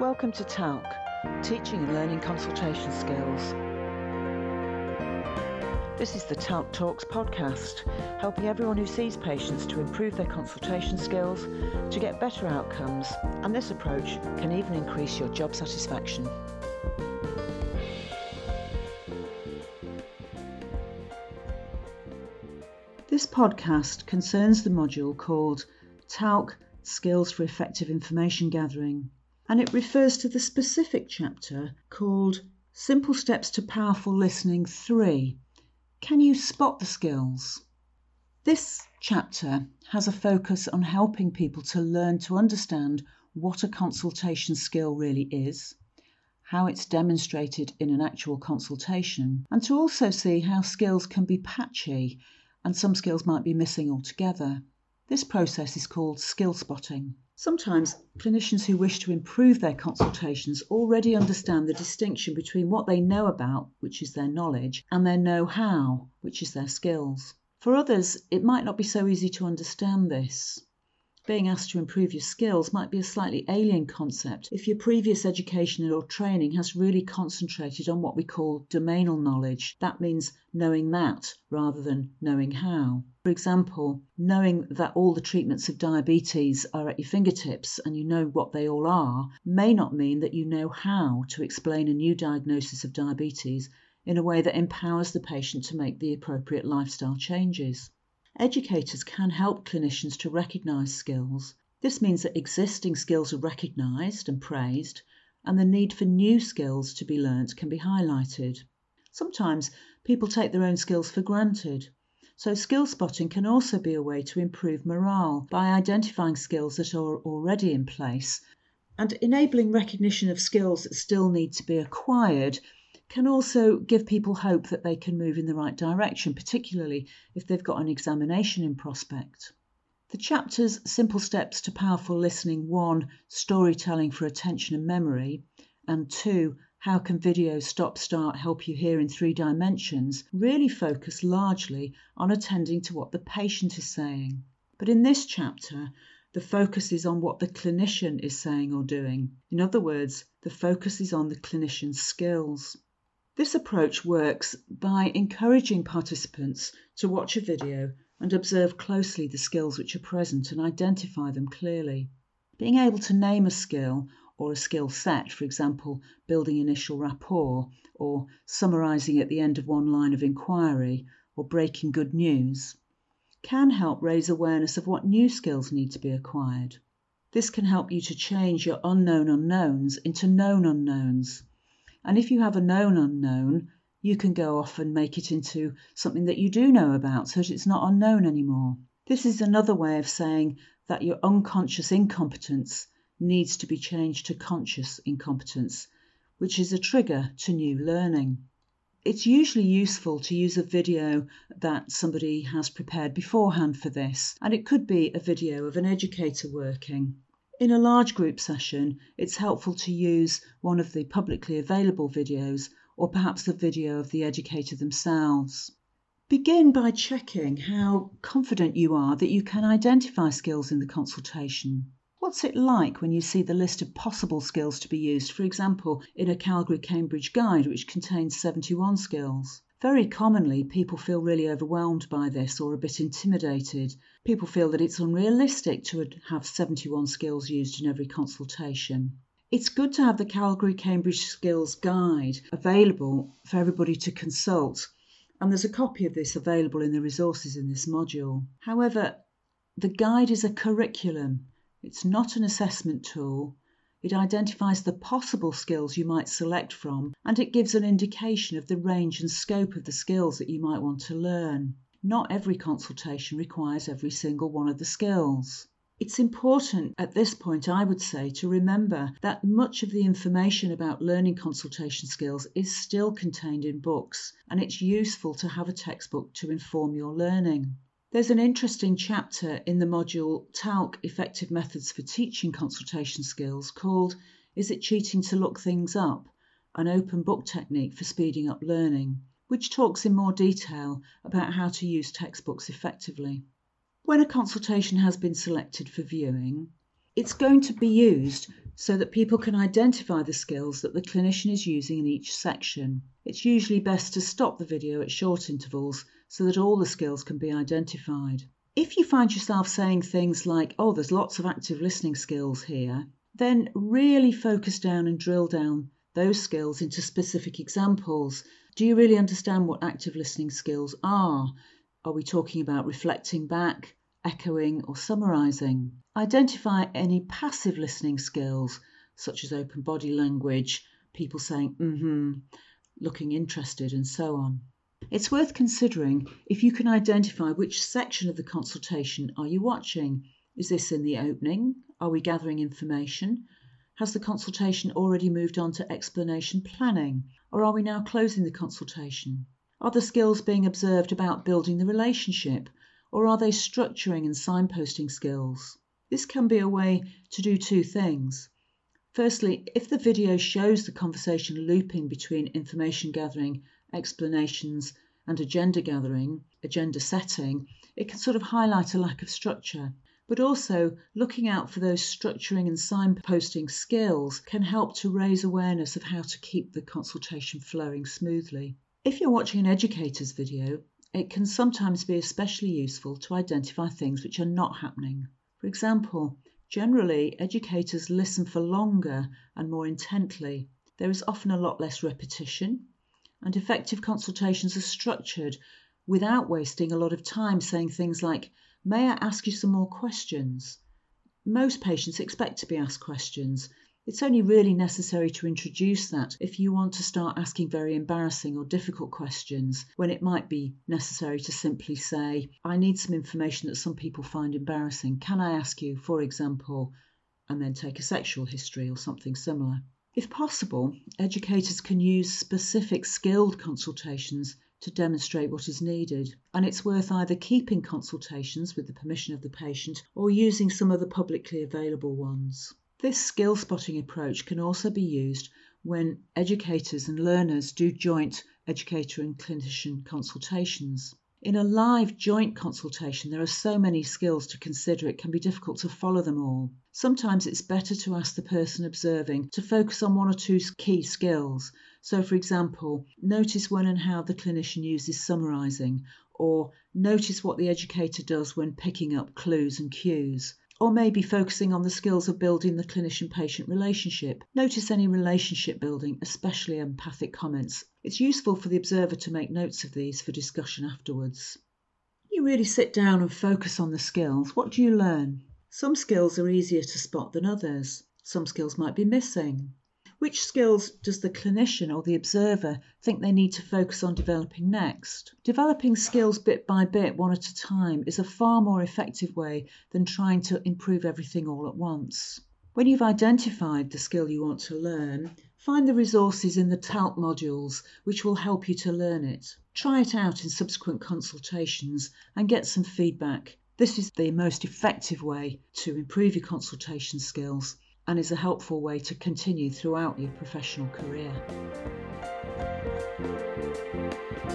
Welcome to TALC, Teaching and Learning Consultation Skills. This is the TALC Talks podcast, helping everyone who sees patients to improve their consultation skills, to get better outcomes, and this approach can even increase your job satisfaction. This podcast concerns the module called TALC Skills for Effective Information Gathering and it refers to the specific chapter called Simple Steps to Powerful Listening 3. Can you spot the skills? This chapter has a focus on helping people to learn to understand what a consultation skill really is, how it's demonstrated in an actual consultation, and to also see how skills can be patchy and some skills might be missing altogether. This process is called skill spotting. Sometimes clinicians who wish to improve their consultations already understand the distinction between what they know about, which is their knowledge, and their know how, which is their skills. For others, it might not be so easy to understand this being asked to improve your skills might be a slightly alien concept if your previous education or training has really concentrated on what we call domainal knowledge. That means knowing that rather than knowing how. For example, knowing that all the treatments of diabetes are at your fingertips and you know what they all are may not mean that you know how to explain a new diagnosis of diabetes in a way that empowers the patient to make the appropriate lifestyle changes. Educators can help clinicians to recognise skills. This means that existing skills are recognised and praised, and the need for new skills to be learnt can be highlighted. Sometimes people take their own skills for granted. So, skill spotting can also be a way to improve morale by identifying skills that are already in place and enabling recognition of skills that still need to be acquired can also give people hope that they can move in the right direction, particularly if they've got an examination in prospect. The chapters Simple Steps to Powerful Listening 1 Storytelling for Attention and Memory, and 2 How Can Video Stop Start Help You Hear in Three Dimensions really focus largely on attending to what the patient is saying. But in this chapter, the focus is on what the clinician is saying or doing. In other words, the focus is on the clinician's skills. This approach works by encouraging participants to watch a video and observe closely the skills which are present and identify them clearly. Being able to name a skill or a skill set, for example, building initial rapport, or summarising at the end of one line of inquiry, or breaking good news, can help raise awareness of what new skills need to be acquired. This can help you to change your unknown unknowns into known unknowns and if you have a known unknown, you can go off and make it into something that you do know about so that it's not unknown anymore. This is another way of saying that your unconscious incompetence needs to be changed to conscious incompetence, which is a trigger to new learning. It's usually useful to use a video that somebody has prepared beforehand for this, and it could be a video of an educator working. In a large group session, it's helpful to use one of the publicly available videos or perhaps the video of the educator themselves. Begin by checking how confident you are that you can identify skills in the consultation. What's it like when you see the list of possible skills to be used, for example, in a Calgary Cambridge guide which contains 71 skills? Very commonly, people feel really overwhelmed by this or a bit intimidated. People feel that it's unrealistic to have 71 skills used in every consultation. It's good to have the Calgary Cambridge Skills Guide available for everybody to consult, and there's a copy of this available in the resources in this module. However, the guide is a curriculum, it's not an assessment tool, it identifies the possible skills you might select from, and it gives an indication of the range and scope of the skills that you might want to learn. Not every consultation requires every single one of the skills. It's important at this point, I would say, to remember that much of the information about learning consultation skills is still contained in books, and it's useful to have a textbook to inform your learning. There's an interesting chapter in the module Talc Effective Methods for Teaching Consultation Skills called Is It Cheating to Look Things Up? An open book technique for speeding up learning, which talks in more detail about how to use textbooks effectively. When a consultation has been selected for viewing, it's going to be used so that people can identify the skills that the clinician is using in each section. It's usually best to stop the video at short intervals so that all the skills can be identified. If you find yourself saying things like, oh, there's lots of active listening skills here, then really focus down and drill down those skills into specific examples. Do you really understand what active listening skills are? Are we talking about reflecting back, echoing, or summarizing? Identify any passive listening skills, such as open body language, people saying, mm hmm, looking interested, and so on. It's worth considering if you can identify which section of the consultation are you watching. Is this in the opening? Are we gathering information? Has the consultation already moved on to explanation planning? Or are we now closing the consultation? Are the skills being observed about building the relationship? Or are they structuring and signposting skills? This can be a way to do two things. Firstly, if the video shows the conversation looping between information gathering, explanations, and agenda gathering, agenda setting, it can sort of highlight a lack of structure. But also, looking out for those structuring and signposting skills can help to raise awareness of how to keep the consultation flowing smoothly. If you're watching an educator's video, it can sometimes be especially useful to identify things which are not happening. For example, generally educators listen for longer and more intently. There is often a lot less repetition, and effective consultations are structured without wasting a lot of time saying things like, May I ask you some more questions? Most patients expect to be asked questions, it's only really necessary to introduce that if you want to start asking very embarrassing or difficult questions, when it might be necessary to simply say, I need some information that some people find embarrassing. Can I ask you, for example, and then take a sexual history or something similar? If possible, educators can use specific skilled consultations to demonstrate what is needed, and it's worth either keeping consultations with the permission of the patient or using some of the publicly available ones. This skill spotting approach can also be used when educators and learners do joint educator and clinician consultations. In a live joint consultation, there are so many skills to consider it can be difficult to follow them all. Sometimes it's better to ask the person observing to focus on one or two key skills. So, for example, notice when and how the clinician uses summarising, or notice what the educator does when picking up clues and cues or maybe focusing on the skills of building the clinician patient relationship. Notice any relationship building, especially empathic comments. It's useful for the observer to make notes of these for discussion afterwards. You really sit down and focus on the skills. What do you learn? Some skills are easier to spot than others. Some skills might be missing. Which skills does the clinician or the observer think they need to focus on developing next? Developing skills bit by bit, one at a time, is a far more effective way than trying to improve everything all at once. When you've identified the skill you want to learn, find the resources in the TALC modules which will help you to learn it. Try it out in subsequent consultations and get some feedback. This is the most effective way to improve your consultation skills and is a helpful way to continue throughout your professional career.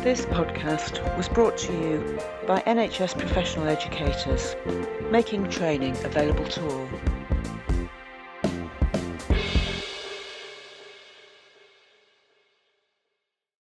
This podcast was brought to you by NHS professional educators, making training available to all.